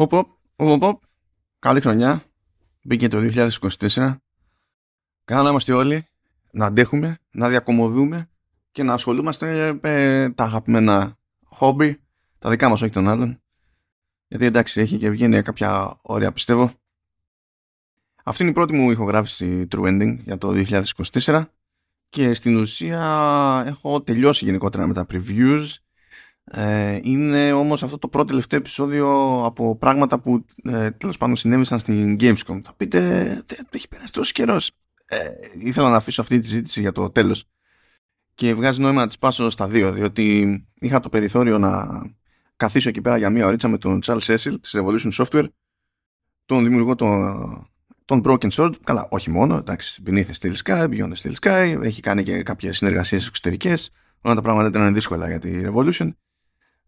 Οπ, οπ, οπ, καλή χρονιά. Μπήκε το 2024. Καλά να είμαστε όλοι, να αντέχουμε, να διακομωδούμε και να ασχολούμαστε με τα αγαπημένα χόμπι, τα δικά μας όχι των άλλων. Γιατί εντάξει έχει και βγαίνει κάποια όρια πιστεύω. Αυτή είναι η πρώτη μου ηχογράφηση True Ending για το 2024 και στην ουσία έχω τελειώσει γενικότερα με τα previews ε, είναι όμως αυτό το πρώτο τελευταίο επεισόδιο από πράγματα που ε, τέλος πάντων συνέβησαν στην Gamescom. Θα πείτε, δεν έχει περάσει τόσος καιρός. Ε, ήθελα να αφήσω αυτή τη συζήτηση για το τέλος. Και βγάζει νόημα να της πάσω στα δύο, διότι είχα το περιθώριο να καθίσω εκεί πέρα για μία ωρίτσα με τον Charles Cecil της Revolution Software, τον δημιουργό των, τον Broken Sword, καλά όχι μόνο, εντάξει, Beneath Steel Sky, Beyond Steel Sky, έχει κάνει και κάποιες συνεργασίες εξωτερικές, όλα τα πράγματα ήταν δύσκολα για τη Revolution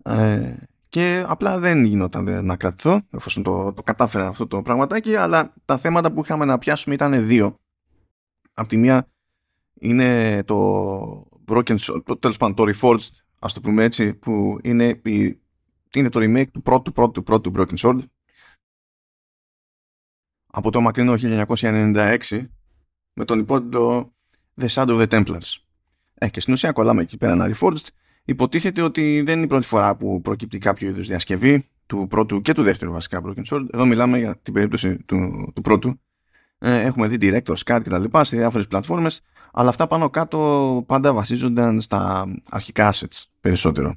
ε, και απλά δεν γινόταν να κρατηθώ, εφόσον το, το κατάφερα αυτό το πραγματάκι, αλλά τα θέματα που είχαμε να πιάσουμε ήταν δύο. Απ' τη μία είναι το Broken Sword, το, τέλος πάντων το Reforged, ας το πούμε έτσι, που είναι, είναι το remake του πρώτου πρώτου πρώτου Broken Sword από το μακρινό 1996 με τον υπότιτλο The Shadow of the Templars. Ε, και στην ουσία κολλάμε εκεί πέρα ένα Reforged Υποτίθεται ότι δεν είναι η πρώτη φορά που προκύπτει κάποιο είδους διασκευή του πρώτου και του δεύτερου βασικά Broken Sword. Εδώ μιλάμε για την περίπτωση του, του πρώτου. Ε, έχουμε δει director, SCAD και τα λοιπά σε διάφορες πλατφόρμες, αλλά αυτά πάνω κάτω πάντα βασίζονταν στα αρχικά assets περισσότερο.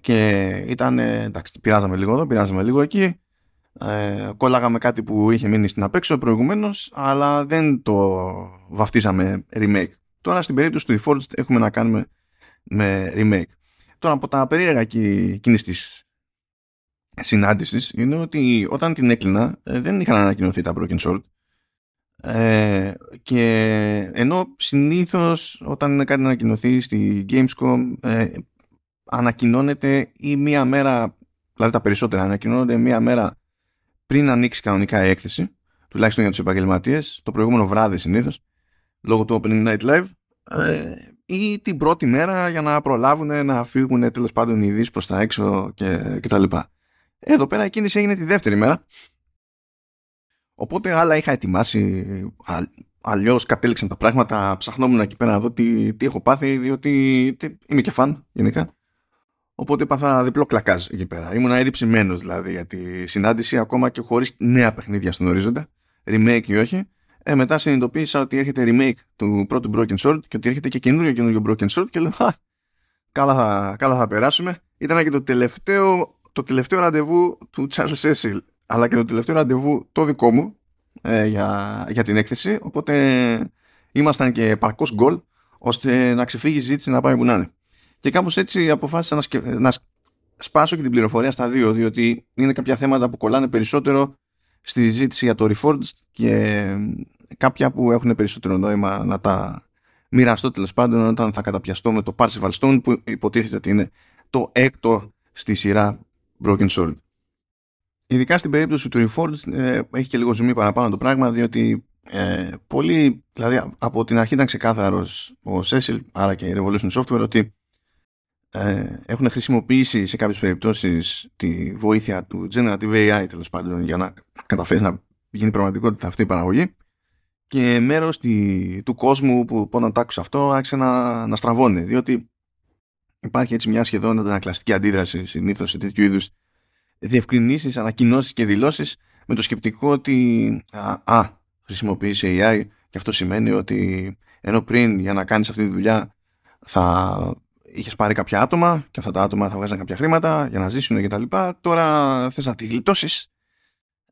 Και ήταν, εντάξει, πειράζαμε λίγο εδώ, πειράζαμε λίγο εκεί, ε, κόλλαγαμε κάτι που είχε μείνει στην απέξω προηγουμένως, αλλά δεν το βαφτίσαμε remake. Τώρα στην περίπτωση του Reforged έχουμε να κάνουμε με remake. Τώρα από τα περίεργα εκείνης της συνάντησης είναι ότι όταν την έκλεινα ε, δεν είχαν ανακοινωθεί τα Broken Sword ε, και ενώ συνήθως όταν είναι κάτι ανακοινωθεί στη Gamescom ε, ανακοινώνεται ή μία μέρα δηλαδή τα περισσότερα ανακοινώνονται μία μέρα πριν ανοίξει κανονικά η έκθεση τουλάχιστον για τους επαγγελματίες το προηγούμενο βράδυ συνήθως λόγω του Opening Night Live ε, ή την πρώτη μέρα για να προλάβουν να φύγουν τέλος πάντων οι ειδήσεις προς τα έξω και, και τα λοιπά. Εδώ πέρα η κίνηση έγινε τη δεύτερη μέρα οπότε άλλα είχα ετοιμάσει α, αλλιώς κατέληξαν τα πράγματα ψαχνόμουν εκεί πέρα να δω τι, τι έχω πάθει διότι τι, είμαι και φαν γενικά Οπότε έπαθα διπλό κλακάζ εκεί πέρα. Ήμουν έριψημένος δηλαδή για τη συνάντηση ακόμα και χωρίς νέα παιχνίδια στον ορίζοντα, remake ή όχι. Ε, μετά συνειδητοποίησα ότι έρχεται remake του πρώτου Broken Sword και ότι έρχεται και καινούριο καινούριο Broken Sword και λέω «Χα, καλά θα, καλά θα περάσουμε». Ήταν και το τελευταίο, το τελευταίο ραντεβού του Charles Cecil αλλά και το τελευταίο ραντεβού το δικό μου ε, για, για την έκθεση οπότε ήμασταν και παρκώς γκολ ώστε να ξεφύγει η ζήτηση να πάει που να είναι. Και κάπως έτσι αποφάσισα να, σκε... να σπάσω και την πληροφορία στα δύο διότι είναι κάποια θέματα που κολλάνε περισσότερο στη ζήτηση για το Reforged και κάποια που έχουν περισσότερο νόημα να τα μοιραστώ τέλος πάντων όταν θα καταπιαστώ με το Parsival Stone που υποτίθεται ότι είναι το έκτο στη σειρά Broken Sword. Ειδικά στην περίπτωση του Reforged ε, έχει και λίγο ζουμί παραπάνω το πράγμα διότι ε, πολύ, δηλαδή από την αρχή ήταν ξεκάθαρος ο Cecil άρα και η Revolution Software ότι ε, έχουν χρησιμοποιήσει σε κάποιες περιπτώσεις τη βοήθεια του Generative AI τέλος πάντων για να καταφέρει να γίνει πραγματικότητα αυτή η παραγωγή και μέρος του κόσμου που όταν το άκουσα αυτό άρχισε να, να στραβώνει διότι υπάρχει έτσι μια σχεδόν αντανακλαστική αντίδραση συνήθως σε τέτοιου είδους διευκρινήσεις, ανακοινώσεις και δηλώσεις με το σκεπτικό ότι α, α χρησιμοποιήσει AI και αυτό σημαίνει ότι ενώ πριν για να κάνεις αυτή τη δουλειά θα είχες πάρει κάποια άτομα και αυτά τα άτομα θα βγάζουν κάποια χρήματα για να ζήσουν και τα λοιπά τώρα θες να τη γλιτώσεις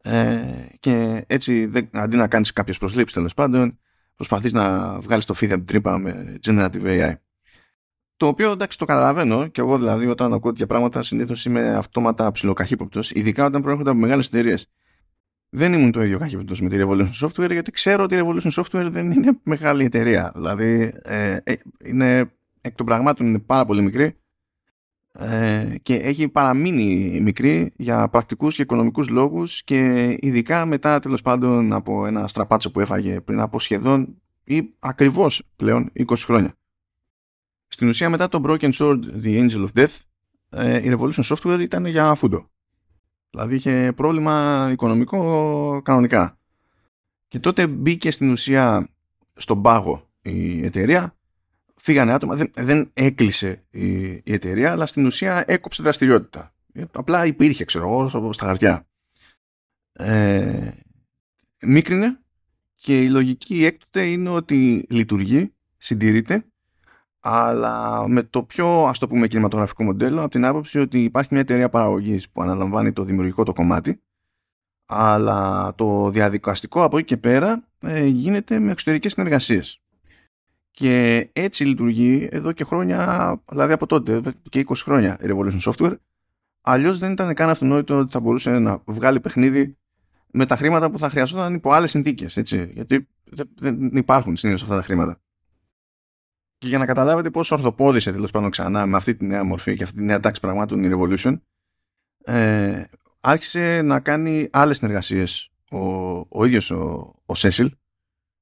ε, και έτσι αντί να κάνεις κάποιες προσλήψεις τέλος πάντων προσπαθείς να βγάλεις το feed από την τρύπα με generative AI. Το οποίο εντάξει το καταλαβαίνω και εγώ δηλαδή όταν ακούω τέτοια πράγματα συνήθως είμαι αυτόματα ψιλοκαχύποπτος ειδικά όταν προέρχονται από μεγάλες εταιρείες. Δεν ήμουν το ίδιο καχύποπτος με τη Revolution Software γιατί ξέρω ότι η Revolution Software δεν είναι μεγάλη εταιρεία. Δηλαδή ε, ε, είναι, εκ των πραγμάτων είναι πάρα πολύ μικρή ε, και έχει παραμείνει μικρή για πρακτικούς και οικονομικούς λόγους και ειδικά μετά τέλος πάντων από ένα στραπάτσο που έφαγε πριν από σχεδόν ή ακριβώς πλέον 20 χρόνια. Στην ουσία μετά το Broken Sword The Angel of Death ε, η Revolution Software ήταν για φούντο. Δηλαδή είχε πρόβλημα οικονομικό κανονικά. Και τότε μπήκε στην ουσία στον πάγο η εταιρεία. Φύγανε άτομα, δεν, δεν έκλεισε η, η εταιρεία, αλλά στην ουσία έκοψε δραστηριότητα. Απλά υπήρχε, ξέρω εγώ, στα χαρτιά. Ε, μίκρινε και η λογική έκτοτε είναι ότι λειτουργεί, συντηρείται αλλά με το πιο ας το πούμε κινηματογραφικό μοντέλο από την άποψη ότι υπάρχει μια εταιρεία παραγωγής που αναλαμβάνει το δημιουργικό το κομμάτι αλλά το διαδικαστικό από εκεί και πέρα ε, γίνεται με εξωτερικές συνεργασίες και έτσι λειτουργεί εδώ και χρόνια δηλαδή από τότε εδώ και 20 χρόνια η Revolution Software. Αλλιώς δεν ήταν καν αυτονόητο ότι θα μπορούσε να βγάλει παιχνίδι με τα χρήματα που θα χρειαζόταν υπό άλλες συνθήκες έτσι, γιατί δεν υπάρχουν συνήθως αυτά τα χρήματα. Και για να καταλάβετε πόσο ορθοπόδησε τέλος πάντων ξανά με αυτή τη νέα μορφή και αυτή τη νέα τάξη πραγμάτων η Revolution, ε, άρχισε να κάνει άλλες συνεργασίες ο, ο ίδιος ο, ο Σέσιλ.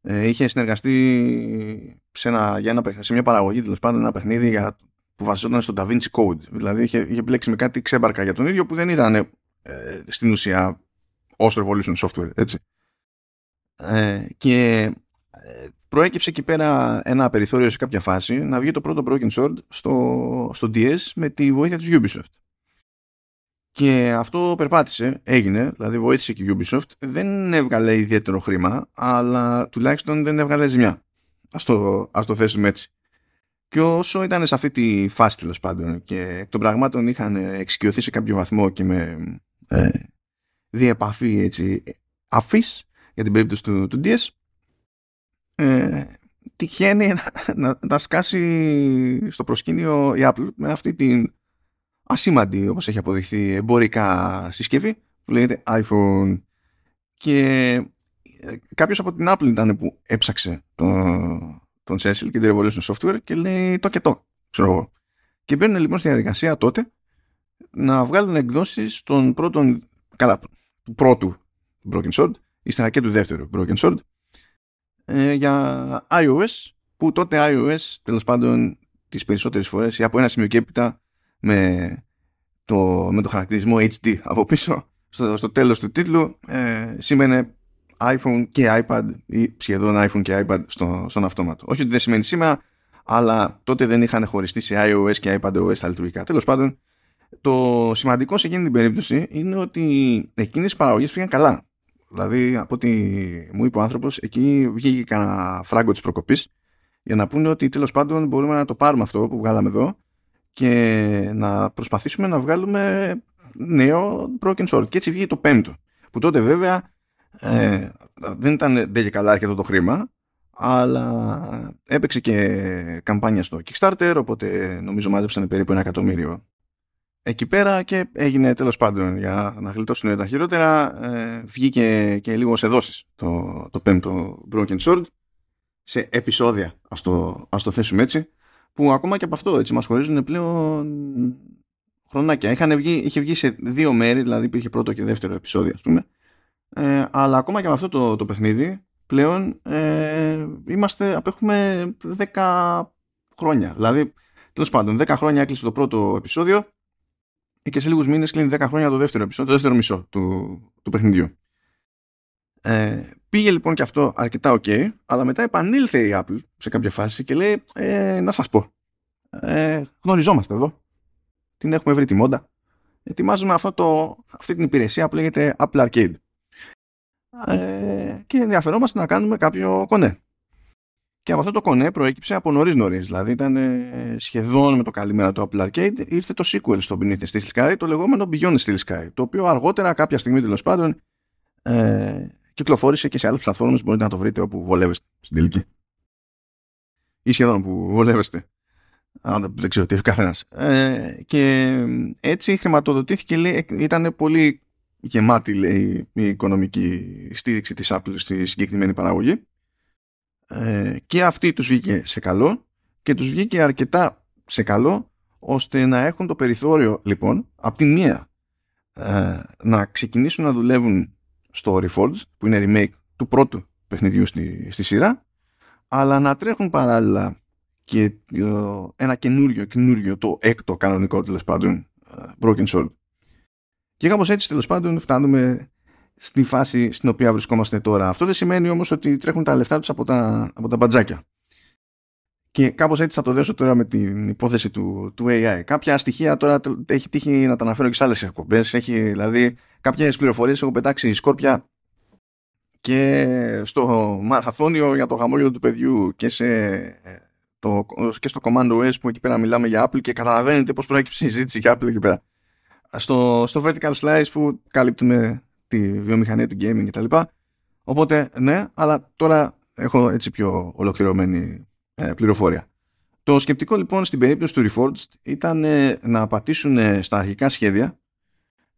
Ε, είχε συνεργαστεί σε, ένα, για ένα, σε μια παραγωγή τέλος πάντων ένα παιχνίδι για, που βασιζόταν στο Da Vinci Code. Δηλαδή είχε, είχε επιλέξει με κάτι ξέμπαρκα για τον ίδιο που δεν ήταν ε, στην ουσία ω Revolution Software. Έτσι. Ε, και προέκυψε εκεί πέρα ένα περιθώριο σε κάποια φάση να βγει το πρώτο Broken Sword στο, στο DS με τη βοήθεια της Ubisoft. Και αυτό περπάτησε, έγινε, δηλαδή βοήθησε και η Ubisoft. Δεν έβγαλε ιδιαίτερο χρήμα, αλλά τουλάχιστον δεν έβγαλε ζημιά. Ας το, ας το θέσουμε έτσι. Και όσο ήταν σε αυτή τη φάση τέλος πάντων και εκ των πραγμάτων είχαν εξοικειωθεί σε κάποιο βαθμό και με ε, διεπαφή έτσι αφής για την περίπτωση του, του DS ε, τυχαίνει να, να, να, σκάσει στο προσκήνιο η Apple με αυτή την ασήμαντη όπως έχει αποδειχθεί εμπορικά συσκευή που λέγεται iPhone και ε, κάποιος από την Apple ήταν που έψαξε τον, τον Cecil και την Revolution Software και λέει το και το ξέρω εγώ. και μπαίνουν λοιπόν στη διαδικασία τότε να βγάλουν εκδόσεις των πρώτων καλά, του πρώτου Broken Sword ύστερα και του δεύτερου Broken Sword ε, για iOS που τότε iOS τέλος πάντων τις περισσότερες φορές ή από ένα σημείο και έπειτα με το, με το χαρακτηρισμό HD από πίσω στο, στο τέλος του τίτλου ε, σήμαινε iPhone και iPad ή σχεδόν iPhone και iPad στο, στον αυτόματο. Όχι ότι δεν σημαίνει σήμερα, αλλά τότε δεν είχαν χωριστεί σε iOS και iPadOS τα λειτουργικά. Τέλος πάντων, το σημαντικό σε εκείνη την περίπτωση είναι ότι εκείνες οι παραγωγές πήγαν καλά. Δηλαδή, από ό,τι μου είπε ο άνθρωπος, εκεί βγήκε κανένα φράγκο της προκοπής για να πούνε ότι τέλος πάντων μπορούμε να το πάρουμε αυτό που βγάλαμε εδώ και να προσπαθήσουμε να βγάλουμε νέο Broken Sword. Και έτσι βγήκε το πέμπτο. Που τότε βέβαια ε, δεν ήταν δεν και καλά αρκετό το χρήμα, αλλά έπαιξε και καμπάνια στο Kickstarter, οπότε νομίζω μάζεψαν περίπου ένα εκατομμύριο. Εκεί πέρα και έγινε τέλος πάντων για να γλιτώσουν τα χειρότερα ε, βγήκε και λίγο σε δόσεις το, το πέμπτο Broken Sword σε επεισόδια ας το, ας το θέσουμε έτσι που ακόμα και από αυτό έτσι μας χωρίζουν πλέον χρονάκια. Είχαν βγει, είχε βγει σε δύο μέρη δηλαδή υπήρχε πρώτο και δεύτερο επεισόδιο ας πούμε ε, αλλά ακόμα και με αυτό το, το παιχνίδι πλέον ε, είμαστε, απέχουμε 10 χρόνια. Δηλαδή τέλος πάντων 10 χρόνια έκλεισε το πρώτο επεισόδιο και σε λίγους μήνες κλείνει 10 χρόνια το δεύτερο επεισόδιο, το δεύτερο μισό του, του παιχνιδιού. Ε, πήγε λοιπόν και αυτό αρκετά ok, αλλά μετά επανήλθε η Apple σε κάποια φάση και λέει ε, να σας πω, ε, γνωριζόμαστε εδώ, την έχουμε βρει τη μόντα, ετοιμάζουμε αυτό το, αυτή την υπηρεσία που λέγεται Apple Arcade ε, και ενδιαφερόμαστε να κάνουμε κάποιο κονέ. Και από αυτό το κονέ προέκυψε από νωρίς νωρίς. Δηλαδή ήταν ε, σχεδόν με το καλημέρα του Apple Arcade ήρθε το sequel στο Beneath the Steel Sky, το λεγόμενο Beyond Steel Sky. Το οποίο αργότερα, κάποια στιγμή τέλος πάντων, ε, κυκλοφόρησε και σε άλλες πλατφόρμες. Μπορείτε να το βρείτε όπου βολεύεστε στην τελική. Ή σχεδόν που βολεύεστε. δεν ξέρω τι έχει καθένας. Ε, και έτσι χρηματοδοτήθηκε, λέει, ήταν πολύ γεμάτη λέει, η οικονομική στήριξη της Apple στη συγκεκριμένη παραγωγή. Ε, και αυτή τους βγήκε σε καλό και τους βγήκε αρκετά σε καλό ώστε να έχουν το περιθώριο λοιπόν από τη μία ε, να ξεκινήσουν να δουλεύουν στο Reforged που είναι remake του πρώτου παιχνιδιού στη, στη σειρά αλλά να τρέχουν παράλληλα και ε, ένα καινούριο, καινούριο το έκτο κανονικό τέλος πάντων Broken Sword Και κάπως έτσι τέλος πάντων φτάνουμε στη φάση στην οποία βρισκόμαστε τώρα. Αυτό δεν σημαίνει όμως ότι τρέχουν τα λεφτά τους από τα, από τα μπατζάκια. Και κάπως έτσι θα το δέσω τώρα με την υπόθεση του, του AI. Κάποια στοιχεία τώρα έχει τύχει να τα αναφέρω και σε άλλες εκπομπές. Έχει δηλαδή κάποιες πληροφορίες έχω πετάξει σκόρπια και στο μαραθώνιο για το χαμόγελο του παιδιού και, σε, το, και στο Command OS που εκεί πέρα μιλάμε για Apple και καταλαβαίνετε πώς προέκυψε η συζήτηση για Apple εκεί πέρα. Στο, στο Vertical Slice που καλύπτουμε τη βιομηχανία του gaming κτλ. Οπότε ναι, αλλά τώρα έχω έτσι πιο ολοκληρωμένη ε, πληροφορία. Το σκεπτικό λοιπόν στην περίπτωση του Reforged ήταν ε, να πατήσουν στα αρχικά σχέδια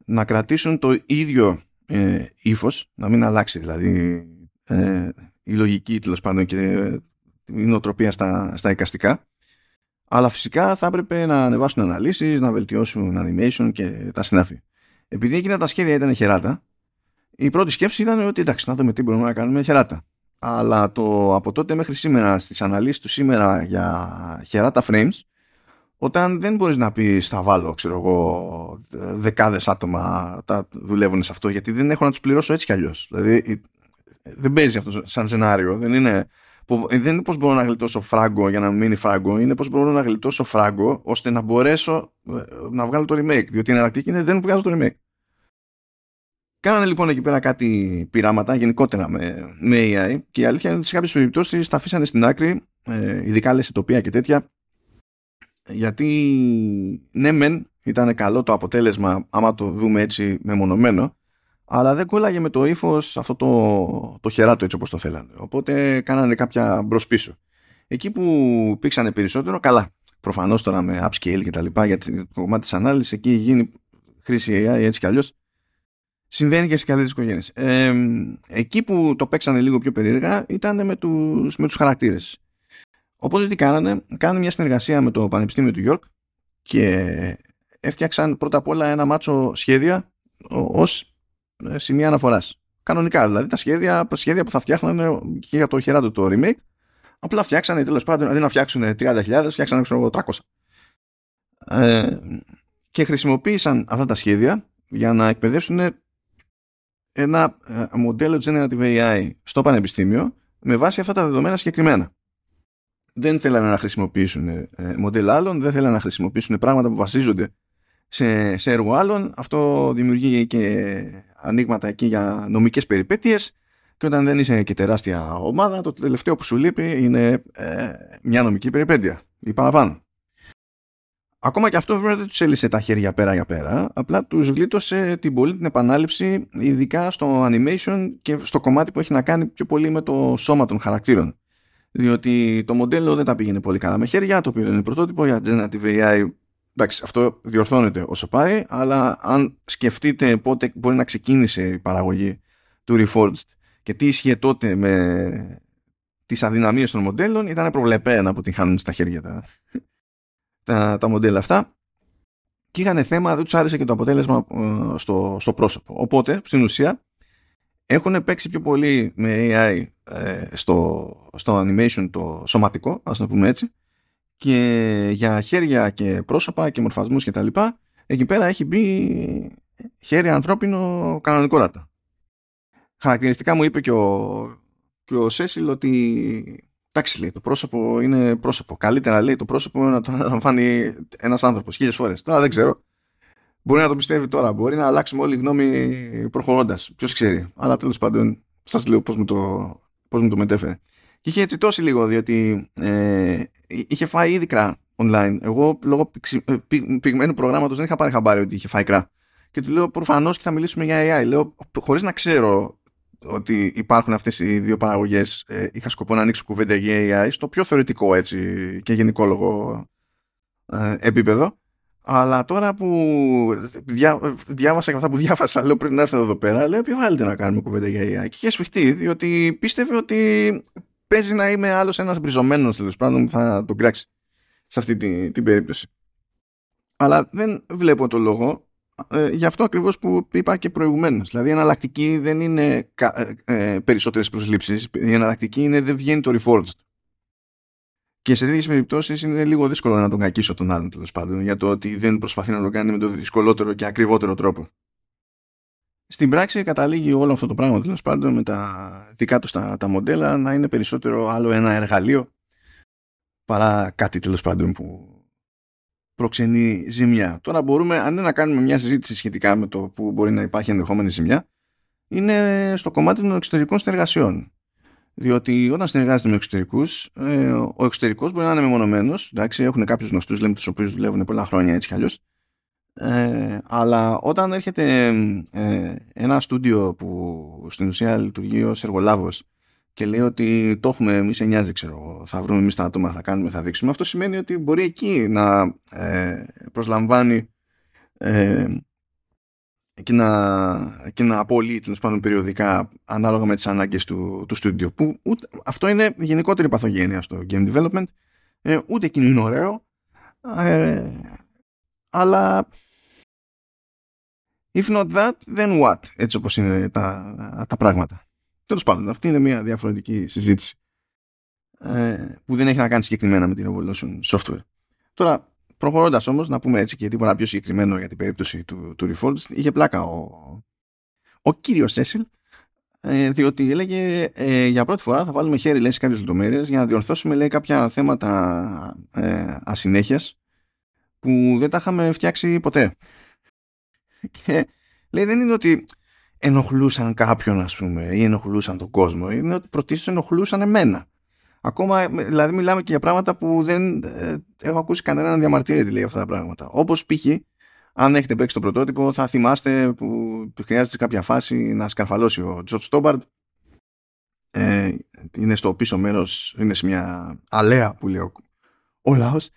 να κρατήσουν το ίδιο ε, ύφος, να μην αλλάξει δηλαδή ε, η λογική τέλος πάντων και η νοοτροπία στα, στα εικαστικά αλλά φυσικά θα έπρεπε να ανεβάσουν αναλύσεις, να βελτιώσουν animation και τα συνάφη. Επειδή εκείνα τα σχέδια ήταν χεράτα, η πρώτη σκέψη ήταν ότι εντάξει, να δούμε τι μπορούμε να κάνουμε χεράτα. Αλλά το, από τότε μέχρι σήμερα, στις αναλύσεις του σήμερα για χεράτα frames, όταν δεν μπορείς να πεις θα βάλω, ξέρω εγώ, δεκάδες άτομα τα δουλεύουν σε αυτό, γιατί δεν έχω να τους πληρώσω έτσι κι αλλιώς. Δηλαδή, δεν παίζει αυτό σαν σενάριο. Δεν είναι, δεν είναι πώς μπορώ να γλιτώσω φράγκο για να μείνει φράγκο, είναι πώς μπορώ να γλιτώσω φράγκο ώστε να μπορέσω ε, να βγάλω το remake. Διότι η εναλλακτική είναι δεν βγάζω το remake. Κάνανε λοιπόν εκεί πέρα κάτι πειράματα γενικότερα με, με AI και η αλήθεια είναι ότι σε κάποιες περιπτώσεις τα αφήσανε στην άκρη, ε, ειδικά λες τοπία και τέτοια, γιατί ναι, μεν ήταν καλό το αποτέλεσμα άμα το δούμε έτσι μεμονωμένο, αλλά δεν κόλλαγε με το ύφος αυτό το, το χεράτο έτσι όπως το θέλανε. Οπότε κάνανε κάποια μπρος πίσω. Εκεί που πήξανε περισσότερο, καλά. Προφανώς τώρα με upscale και τα λοιπά για το κομμάτι της ανάλυσης, εκεί γίνει χρήση AI έτσι κι αλλιώς Συμβαίνει και σε καλύτερες οικογένειες. Ε, εκεί που το παίξανε λίγο πιο περίεργα ήταν με τους, με τους χαρακτήρες. Οπότε τι κάνανε, κάνανε μια συνεργασία με το Πανεπιστήμιο του York και έφτιαξαν πρώτα απ' όλα ένα μάτσο σχέδια ως ε, σημεία αναφοράς. Κανονικά δηλαδή τα σχέδια, τα σχέδια που θα φτιάχνανε και για το χεράτο το remake απλά φτιάξανε τέλος πάντων αντί να φτιάξουν 30.000 φτιάξανε 300. Ε, και χρησιμοποίησαν αυτά τα σχέδια για να εκπαιδεύσουν ένα ε, μοντέλο Generative AI στο πανεπιστήμιο με βάση αυτά τα δεδομένα συγκεκριμένα. Δεν θέλανε να χρησιμοποιήσουν ε, μοντέλα άλλων, δεν θέλανε να χρησιμοποιήσουν πράγματα που βασίζονται σε, σε έργο άλλων. Αυτό δημιουργεί και ανοίγματα εκεί για νομικές περιπέτειες και όταν δεν είσαι και τεράστια ομάδα, το τελευταίο που σου λείπει είναι ε, μια νομική περιπέτεια ή παραπάνω. Ακόμα και αυτό βέβαια δεν τους έλυσε τα χέρια πέρα για πέρα, απλά τους γλίτωσε την πολύ την επανάληψη, ειδικά στο animation και στο κομμάτι που έχει να κάνει πιο πολύ με το σώμα των χαρακτήρων. Διότι το μοντέλο δεν τα πήγαινε πολύ καλά με χέρια, το οποίο είναι πρωτότυπο για Generative AI. Εντάξει, αυτό διορθώνεται όσο πάει, αλλά αν σκεφτείτε πότε μπορεί να ξεκίνησε η παραγωγή του Reforged και τι ίσχυε τότε με τις αδυναμίες των μοντέλων, ήταν προβλεπένα που την χάνουν στα χέρια τα, τα, τα μοντέλα αυτά και είχαν θέμα, δεν τους άρεσε και το αποτέλεσμα ε, στο, στο πρόσωπο. Οπότε, στην ουσία, έχουν παίξει πιο πολύ με AI ε, στο, στο animation το σωματικό, ας το πούμε έτσι, και για χέρια και πρόσωπα και μορφασμούς και τα λοιπά, εκεί πέρα έχει μπει χέρι ανθρώπινο κανονικόρατα. Χαρακτηριστικά μου είπε και ο, και ο Σέσιλ ότι Εντάξει, λέει, το πρόσωπο είναι πρόσωπο. Καλύτερα λέει το πρόσωπο να το αναλαμβάνει ένας άνθρωπος χίλιες φορές. Τώρα δεν ξέρω. Μπορεί να το πιστεύει τώρα. Μπορεί να αλλάξουμε όλη γνώμη προχωρώντας. Ποιος ξέρει. Αλλά τέλος πάντων, σας λέω πώς μου, το, πώς μου το μετέφερε. Και είχε έτσι τόση λίγο, διότι ε, είχε φάει ήδη κρά online. Εγώ λόγω ε, πυγμένου προγράμματος δεν είχα πάρει χαμπάρι ότι είχε φάει κρά. Και του λέω προφανώς και θα μιλήσουμε για AI. Λέω, χωρίς να ξέρω ότι υπάρχουν αυτές οι δύο παραγωγές ε, είχα σκοπό να ανοίξω κουβέντα για AI στο πιο θεωρητικό έτσι και γενικόλογο ε, επίπεδο αλλά τώρα που διά, διάβασα και αυτά που διάβασα λέω πριν να έρθω εδώ πέρα λέω πιο βάλετε να κάνουμε κουβέντα για AI και είχε σφιχτεί διότι πίστευε ότι παίζει να είμαι άλλος ένας μπριζωμένος τέλος πάντων που θα τον κράξει σε αυτή την, την περίπτωση αλλά δεν βλέπω το λόγο ε, γι' αυτό ακριβώς που είπα και προηγουμένως. Δηλαδή η εναλλακτική δεν είναι ε, ε, περισσότερες προσλήψεις, η εναλλακτική είναι δεν βγαίνει το reforged. Και σε τέτοιες περιπτώσεις είναι λίγο δύσκολο να τον κακίσω τον άλλον τέλος πάντων για το ότι δεν προσπαθεί να το κάνει με τον δυσκολότερο και ακριβότερο τρόπο. Στην πράξη καταλήγει όλο αυτό το πράγμα τέλος πάντων με τα δικά τους τα, τα μοντέλα να είναι περισσότερο άλλο ένα εργαλείο παρά κάτι τέλος πάντων που προξενεί ζημιά. Τώρα μπορούμε, αν είναι να κάνουμε μια συζήτηση σχετικά με το που μπορεί να υπάρχει ενδεχόμενη ζημιά, είναι στο κομμάτι των εξωτερικών συνεργασιών. Διότι όταν συνεργάζεται με εξωτερικούς, ε, ο εξωτερικός μπορεί να είναι μεμονωμένος. Έχουν κάποιους γνωστούς, λέμε τους οποίους δουλεύουν πολλά χρόνια έτσι κι αλλιώς. Ε, αλλά όταν έρχεται ε, ένα στούντιο που στην ουσία λειτουργεί ως εργολάβος και λέει ότι το έχουμε εμεί, σε νοιάζει, ξέρω, θα βρούμε εμείς τα άτομα, θα κάνουμε, θα δείξουμε. Αυτό σημαίνει ότι μπορεί εκεί να ε, προσλαμβάνει ε, και να, και να απολύει τέλος πάντων περιοδικά ανάλογα με τις ανάγκες του, του στούντιο. Που αυτό είναι γενικότερη παθογένεια στο game development. Ε, ούτε εκείνο είναι ωραίο. Ε, αλλά if not that, then what? Έτσι όπως είναι τα, τα πράγματα. Τέλος πάντων, αυτή είναι μια διαφορετική συζήτηση ε, που δεν έχει να κάνει συγκεκριμένα με την Evolution Software. Τώρα, προχωρώντας όμως, να πούμε έτσι και τίποτα πιο συγκεκριμένο για την περίπτωση του, του Reforged, είχε πλάκα ο, ο κύριος Σέσιλ, ε, διότι έλεγε ε, για πρώτη φορά θα βάλουμε χέρι λέει, σε κάποιες λεπτομέρειες για να διορθώσουμε λέει, κάποια θέματα ε, ασυνέχειας που δεν τα είχαμε φτιάξει ποτέ. Και λέει δεν είναι ότι ενοχλούσαν κάποιον ας πούμε ή ενοχλούσαν τον κόσμο. Είναι ότι πρωτίστως ενοχλούσαν εμένα. Ακόμα δηλαδή μιλάμε και για πράγματα που δεν ε, έχω ακούσει κανένα να διαμαρτύρεται λέει αυτά τα πράγματα. Όπως π.χ. αν έχετε παίξει το πρωτότυπο θα θυμάστε που χρειάζεται σε κάποια φάση να σκαρφαλώσει ο Τζορτ Στόμπαρντ ε, είναι στο πίσω μέρος είναι σε μια αλέα που λέει ο, ο λαός.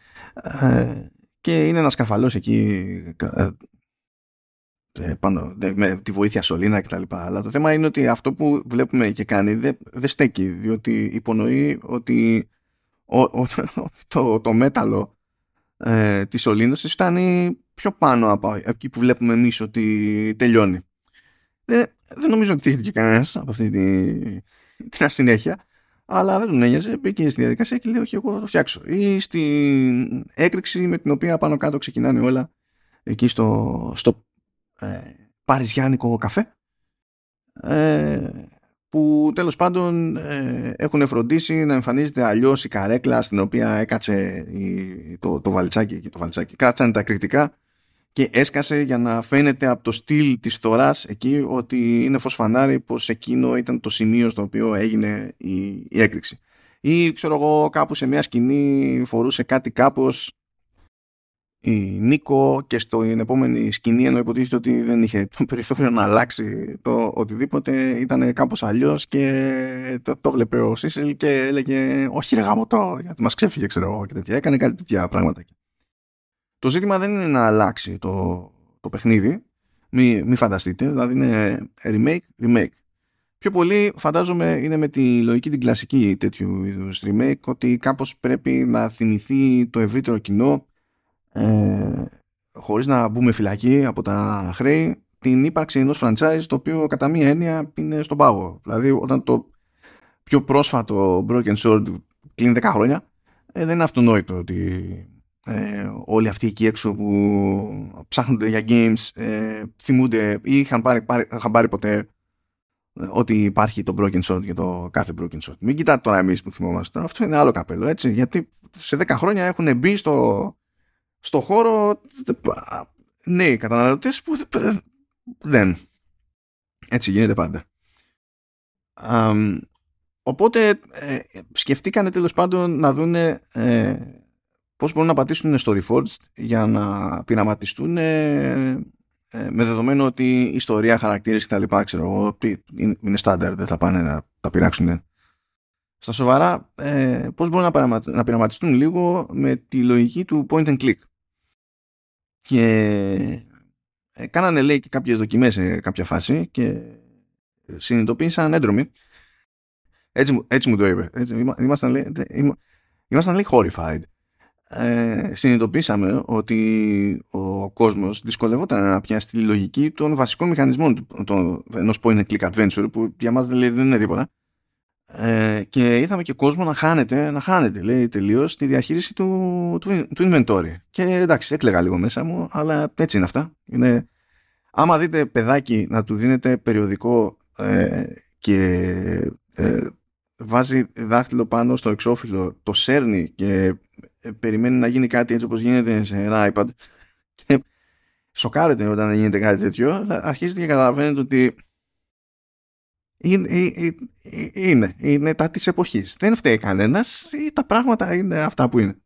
Ε, και είναι να σκαρφαλώσει εκεί ε, ε, πάνω, με τη βοήθεια σωλήνα κτλ. Αλλά το θέμα είναι ότι αυτό που βλέπουμε και κάνει δεν, δεν στέκει, διότι υπονοεί ότι ο, ο, το, το μέταλλο ε, της σωλήνωσης φτάνει πιο πάνω από εκεί που βλέπουμε εμείς ότι τελειώνει. Δεν, δεν νομίζω ότι τύχεται και κανένας από αυτή τη, την ασυνέχεια, αλλά δεν τον ένοιαζε, μπήκε στη διαδικασία και λέει: Όχι, εγώ θα το φτιάξω. Ή στην έκρηξη με την οποία πάνω κάτω ξεκινάνε όλα εκεί στο, στο ε, παριζιάνικο καφέ. Ε, που τέλος πάντων ε, έχουν φροντίσει να εμφανίζεται αλλιώς η καρέκλα στην οποία έκατσε η, το, το βαλτσάκι και το βαλτσάκι κάτσανε τα κριτικά και έσκασε για να φαίνεται από το στυλ της θωράς εκεί ότι είναι φως φανάρι πως εκείνο ήταν το σημείο στο οποίο έγινε η, η έκρηξη. Ή ξέρω εγώ κάπου σε μια σκηνή φορούσε κάτι κάπως η Νίκο και στην επόμενη σκηνή ενώ υποτίθεται ότι δεν είχε το περιθώριο να αλλάξει το οτιδήποτε ήταν κάπως αλλιώς και το, το βλέπε ο Σίσελ και έλεγε όχι ρε γάμο γιατί μας ξέφυγε ξέρω εγώ και τέτοια έκανε κάτι τέτοια πράγματα το ζήτημα δεν είναι να αλλάξει το, το παιχνίδι. Μη, μη φανταστείτε δηλαδή είναι remake remake. Πιο πολύ φαντάζομαι είναι με τη λογική την κλασική τέτοιου είδους remake ότι κάπως πρέπει να θυμηθεί το ευρύτερο κοινό ε, χωρίς να μπούμε φυλακή από τα χρέη την ύπαρξη ενός franchise το οποίο κατά μία έννοια είναι στον πάγο. Δηλαδή όταν το πιο πρόσφατο Broken Sword κλείνει 10 χρόνια ε, δεν είναι αυτονόητο ότι ε, όλοι αυτοί εκεί έξω που ψάχνονται για games ε, θυμούνται ή είχαν πάρει, πάρει, είχαν πάρει ποτέ ότι υπάρχει το Broken Sword για το κάθε Broken Sword. Μην κοιτάτε τώρα εμείς που θυμόμαστε. Αυτό είναι άλλο καπέλο, έτσι. Γιατί σε 10 χρόνια έχουν μπει στο, στο χώρο νέοι καταναλωτές που δεν. Έτσι γίνεται πάντα. οπότε ε, σκεφτήκανε τέλος πάντων να δούνε ε, πώς μπορούν να πατήσουν στο Reforged για να πειραματιστούν ε, με δεδομένο ότι η ιστορία, χαρακτήρες και τα λοιπά ξέρω εγώ είναι στάνταρ δεν θα πάνε να τα πειράξουν στα σοβαρά ε, πώς μπορούν να, να πειραματιστούν λίγο με τη λογική του point and click και ε, κάνανε λέει και κάποιες δοκιμές σε κάποια φάση και συνειδητοποίησαν έντρομοι. Έτσι, έτσι μου το είπε. Έτσι, ήμασταν, λέει, ήμασταν λέει horrified. Ε, συνειδητοποίησαμε ότι ο κόσμος δυσκολευόταν να πιάσει τη λογική των βασικών μηχανισμών ενός point and click adventure που για μας δεν, δεν είναι τίποτα ε, και είδαμε και κόσμο να χάνεται, να χάνεται λέει τελείως τη διαχείριση του, του, του inventory. Και εντάξει, έκλεγα λίγο μέσα μου, αλλά έτσι είναι αυτά. Είναι άμα δείτε παιδάκι να του δίνετε περιοδικό ε, και ε, βάζει δάχτυλο πάνω στο εξώφυλλο, το σέρνει και ε, περιμένει να γίνει κάτι έτσι όπως γίνεται σε ένα iPad και σοκάρεται όταν δεν γίνεται κάτι τέτοιο, αρχίζετε και καταλαβαίνετε ότι είναι, είναι, είναι τα της εποχής. Δεν φταίει κανένας, τα πράγματα είναι αυτά που είναι.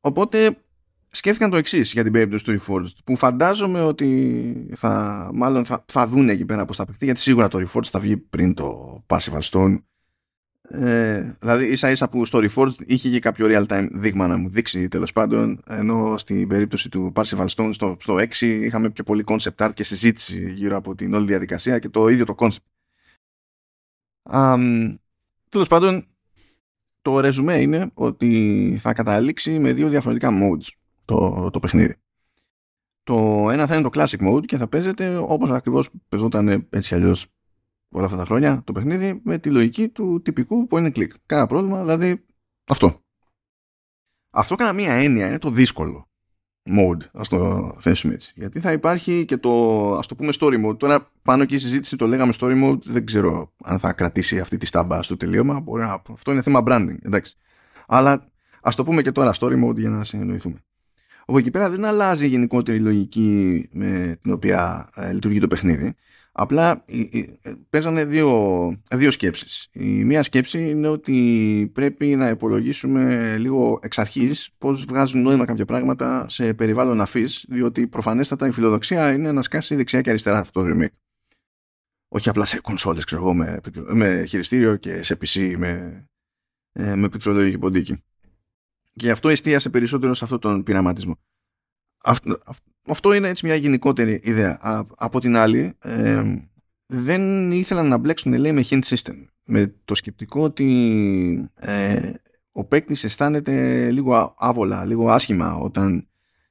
Οπότε σκέφτηκαν το εξής για την περίπτωση του Reforged που φαντάζομαι ότι θα, μάλλον θα, θα δουν εκεί πέρα πώς θα παιχτεί γιατί σίγουρα το Reforged θα βγει πριν το Parsifal Stone ε, δηλαδή ίσα ίσα που στο Reforged είχε και κάποιο real time δείγμα να μου δείξει τέλος πάντων ενώ στην περίπτωση του Parsifal Stone στο, στο 6 είχαμε πιο πολύ concept art και συζήτηση γύρω από την όλη διαδικασία και το ίδιο το concept um, τέλος πάντων το ρεζουμέ είναι ότι θα καταλήξει με δύο διαφορετικά modes το, το παιχνίδι. Το ένα θα είναι το classic mode και θα παίζεται όπως ακριβώς παίζονταν έτσι αλλιώς όλα αυτά τα χρόνια το παιχνίδι με τη λογική του τυπικού που είναι κλικ. Κάνα πρόβλημα, δηλαδή αυτό. Αυτό κατά μία έννοια είναι το δύσκολο mode, ας το θέσουμε έτσι. Γιατί θα υπάρχει και το, ας το πούμε story mode. Τώρα πάνω και η συζήτηση το λέγαμε story mode, δεν ξέρω αν θα κρατήσει αυτή τη στάμπα στο τελείωμα. Μπορεί να, αυτό είναι θέμα branding, εντάξει. Αλλά ας το πούμε και τώρα story mode για να συνεννοηθούμε. Από εκεί πέρα δεν αλλάζει η γενικότερη λογική με την οποία ε, λειτουργεί το παιχνίδι. Απλά ε, ε, παίζανε δύο, δύο σκέψεις. Η μία σκέψη είναι ότι πρέπει να υπολογίσουμε λίγο εξ αρχής πώς βγάζουν νόημα κάποια πράγματα σε περιβάλλον αφής, διότι προφανέστατα η φιλοδοξία είναι να σκάσει δεξιά και αριστερά αυτό το remake. Όχι απλά σε κονσόλες, ξέρω εγώ, με, με χειριστήριο και σε PC με, με πληκτρολόγιο και ποντίκι. Και αυτό εστίασε περισσότερο σε αυτόν τον πειραματισμό. Αυτό, αυτό είναι έτσι μια γενικότερη ιδέα. από την άλλη, ε, δεν ήθελαν να μπλέξουν λέει, με hint system. Με το σκεπτικό ότι ε, ο παίκτης αισθάνεται λίγο άβολα, λίγο άσχημα όταν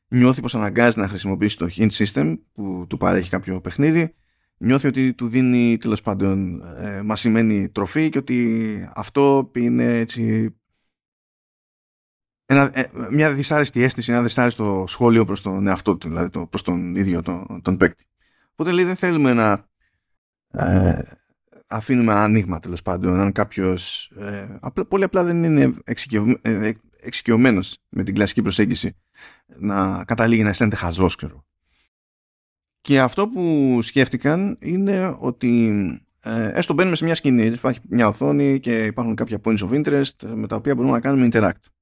νιώθει πως αναγκάζει να χρησιμοποιήσει το hint system που του παρέχει κάποιο παιχνίδι νιώθει ότι του δίνει τέλος πάντων ε, μασημένη τροφή και ότι αυτό είναι έτσι ένα, ε, μια δυσάρεστη αίσθηση, ένα δυσάρεστο σχόλιο προς τον εαυτό του, δηλαδή το, προς τον ίδιο τον, τον παίκτη. Οπότε λέει δεν θέλουμε να ε, αφήνουμε ανοίγμα τέλος πάντων αν κάποιος. Ε, πολύ απλά δεν είναι ε, εξοικειωμένος με την κλασική προσέγγιση να καταλήγει να αισθάνεται χαζός, ξέρω. Και αυτό που σκέφτηκαν είναι ότι ε, έστω μπαίνουμε σε μια σκηνή, υπάρχει μια οθόνη και υπάρχουν κάποια points of interest με τα οποία μπορούμε να κάνουμε interact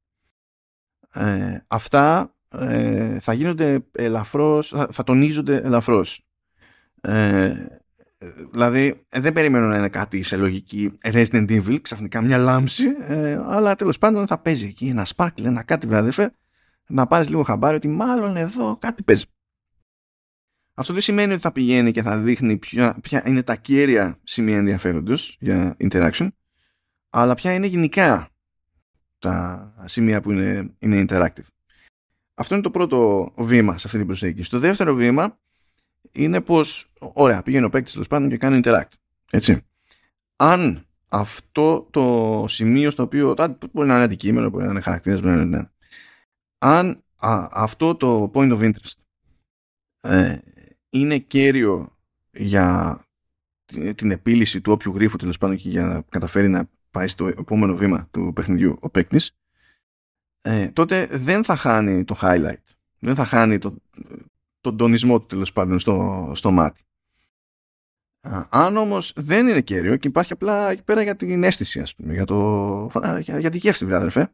ε, αυτά ε, θα γίνονται ελαφρώς, θα, θα τονίζονται ελαφρώς. Ε, δηλαδή δεν περιμένω να είναι κάτι σε λογική Resident Evil, ξαφνικά μια λάμψη, ε, αλλά τέλος πάντων θα παίζει εκεί ένα sparkle, ένα κάτι βράδυ να πάρεις λίγο χαμπάρι ότι μάλλον εδώ κάτι παίζει. Αυτό δεν σημαίνει ότι θα πηγαίνει και θα δείχνει ποια, ποια είναι τα κέρια σημεία ενδιαφέροντος για interaction, αλλά ποια είναι γενικά τα σημεία που είναι, είναι interactive. Αυτό είναι το πρώτο βήμα σε αυτή την προσέγγιση. Το δεύτερο βήμα είναι πως, ωραία, πηγαίνει ο παίκτης τέλος πάντων και κάνει interact. Έτσι. Αν αυτό το σημείο στο οποίο, μπορεί να είναι αντικείμενο, μπορεί να είναι χαρακτήρας, ναι. αν αυτό το point of interest ε, είναι κέριο για την επίλυση του όποιου γρίφου τέλος πάντων και για να καταφέρει να πάει στο επόμενο βήμα του παιχνιδιού ο παίκτης, ε, τότε δεν θα χάνει το highlight. Δεν θα χάνει το, τον τονισμό του τέλος πάντων στο, στο μάτι. Αν όμως δεν είναι κέριο και υπάρχει απλά εκεί πέρα για την αίσθηση, ας πούμε, για, το, για, για τη γεύση, βράδερφε,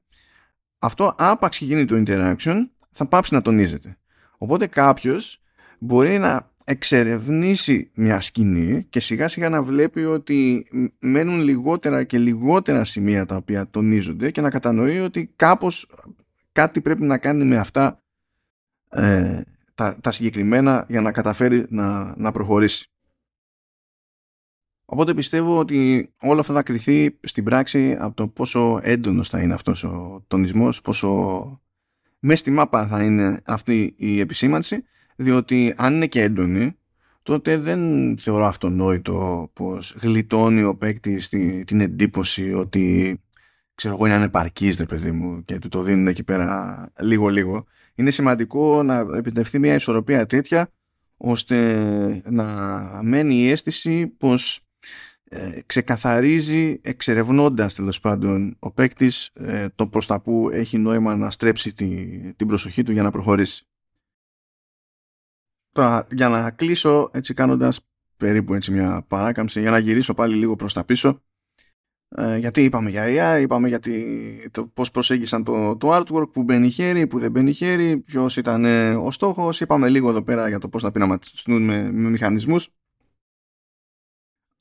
αυτό άπαξ και γίνει το interaction, θα πάψει να τονίζεται. Οπότε κάποιος μπορεί να εξερευνήσει μια σκηνή και σιγά σιγά να βλέπει ότι μένουν λιγότερα και λιγότερα σημεία τα οποία τονίζονται και να κατανοεί ότι κάπως κάτι πρέπει να κάνει με αυτά ε, τα, τα συγκεκριμένα για να καταφέρει να, να προχωρήσει. Οπότε πιστεύω ότι όλο αυτό θα κριθεί στην πράξη από το πόσο έντονος θα είναι αυτός ο τονισμός, πόσο μέσα στη μάπα θα είναι αυτή η επισήμανση διότι αν είναι και έντονη τότε δεν θεωρώ αυτονόητο πως γλιτώνει ο παίκτης την εντύπωση ότι ξέρω εγώ είναι ανεπαρκής ρε παιδί μου και του το δίνουν εκεί πέρα λίγο λίγο είναι σημαντικό να επιτευχθεί μια ισορροπία τέτοια ώστε να μένει η αίσθηση πως ε, ξεκαθαρίζει εξερευνώντας τέλος πάντων ο παίκτης ε, το προς τα που έχει νόημα να στρέψει την προσοχή του για να προχωρήσει. Τώρα, για να κλείσω έτσι κάνοντας περίπου έτσι μια παράκαμψη για να γυρίσω πάλι λίγο προς τα πίσω ε, γιατί είπαμε για AI, είπαμε για το πώς προσέγγισαν το, το artwork, που μπαίνει χέρι, που δεν μπαίνει χέρι, ποιος ήταν ε, ο στόχος, είπαμε λίγο εδώ πέρα για το πώς να πειραματιστούν με, με μηχανισμούς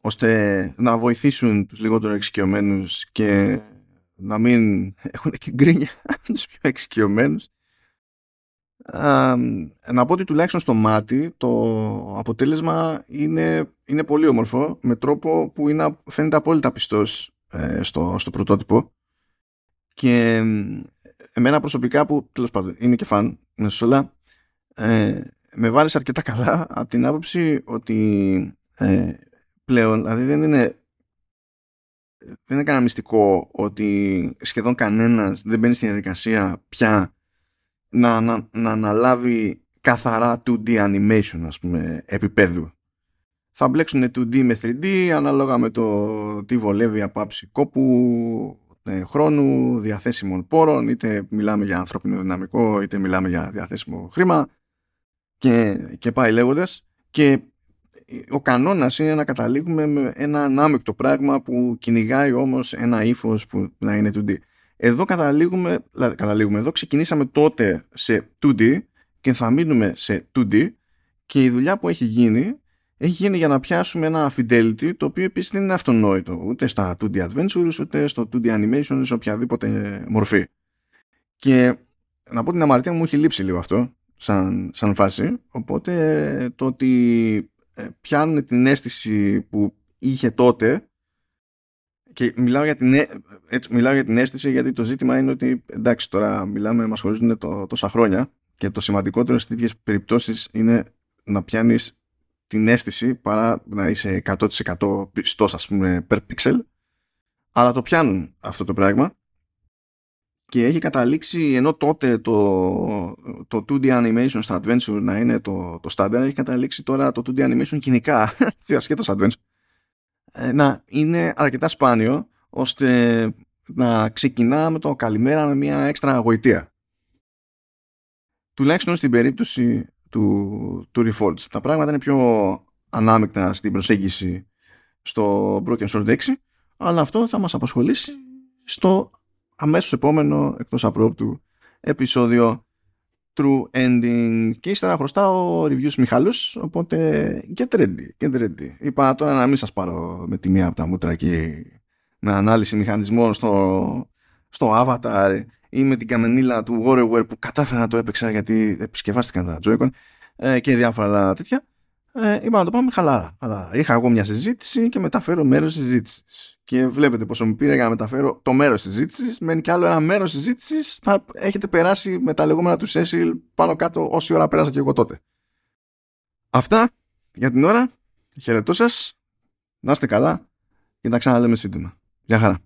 ώστε να βοηθήσουν τους λιγότερο εξοικειωμένους και να μην έχουν και γκρίνια τους πιο εξοικειωμένους. Να πω ότι τουλάχιστον στο μάτι το αποτέλεσμα είναι, είναι πολύ όμορφο με τρόπο που είναι, φαίνεται απόλυτα πιστός ε, στο, στο πρωτότυπο. Και εμένα προσωπικά που τέλος πάντων είμαι και φαν μέσα όλα ε, με βάλεις αρκετά καλά από την άποψη ότι ε, πλέον δηλαδή δεν είναι δεν είναι κανένα μυστικό ότι σχεδόν κανένας δεν μπαίνει στην διαδικασία πια να, να, να αναλάβει καθαρά 2D animation ας πούμε επίπεδου θα μπλέξουν 2D με 3D ανάλογα με το τι βολεύει από άψη κόπου, ε, χρόνου, διαθέσιμων πόρων, είτε μιλάμε για ανθρώπινο δυναμικό, είτε μιλάμε για διαθέσιμο χρήμα και, και πάει λέγοντας. Και ο κανόνας είναι να καταλήγουμε με ένα ανάμεικτο πράγμα που κυνηγάει όμως ένα ύφος που να είναι 2D. Εδώ καταλήγουμε, δηλαδή καταλήγουμε, εδώ ξεκινήσαμε τότε σε 2D και θα μείνουμε σε 2D και η δουλειά που έχει γίνει έχει γίνει για να πιάσουμε ένα fidelity το οποίο επίσης δεν είναι αυτονόητο ούτε στα 2D adventures ούτε στο 2D animation σε οποιαδήποτε μορφή. Και να πω την αμαρτία μου έχει λείψει λίγο αυτό σαν, σαν φάση. Οπότε το ότι ε, πιάνουν την αίσθηση που είχε τότε και μιλάω για, την, έτσι, μιλάω για την αίσθηση γιατί το ζήτημα είναι ότι εντάξει τώρα μιλάμε, μας χωρίζουν το, τόσα χρόνια και το σημαντικότερο στις ίδιες περιπτώσεις είναι να πιάνεις την αίσθηση παρά να είσαι 100% πιστός ας πούμε per pixel. Αλλά το πιάνουν αυτό το πράγμα. Και έχει καταλήξει ενώ τότε το, το 2D animation στα adventure να είναι το, το standard έχει καταλήξει τώρα το 2D animation κοινικά. Ασχέτως adventure. ε, να είναι αρκετά σπάνιο ώστε να ξεκινά με το καλημέρα με μια έξτρα αγωητεία τουλάχιστον στην περίπτωση του, του Reforged. Τα πράγματα είναι πιο ανάμεικτα στην προσέγγιση στο Broken Sword 6 αλλά αυτό θα μας απασχολήσει στο αμέσως επόμενο εκτός απρόπτου επεισόδιο True Ending και ύστερα χρωστάω reviews Μιχάλους οπότε get ready, get ready είπα τώρα να μην σας πάρω με τη μία από τα μούτρα και με ανάλυση μηχανισμών στο, στο Avatar ή με την καμενίλα του WarioWare που κατάφερα να το έπαιξα γιατί επισκευάστηκαν τα Joy-Con ε, και διάφορα άλλα τέτοια. Ε, είπα να το πάμε χαλάρα. Αλλά είχα εγώ μια συζήτηση και μεταφέρω μέρος συζήτησης. Και βλέπετε πόσο μου πήρε για να μεταφέρω το μέρος συζήτησης. Μένει κι άλλο ένα μέρος συζήτησης. Θα έχετε περάσει με τα λεγόμενα του Σέσιλ πάνω κάτω όση ώρα πέρασα και εγώ τότε. Αυτά για την ώρα. Χαιρετώ σας. Να είστε καλά και τα ξαναλέμε σύντομα. Γεια χαρά.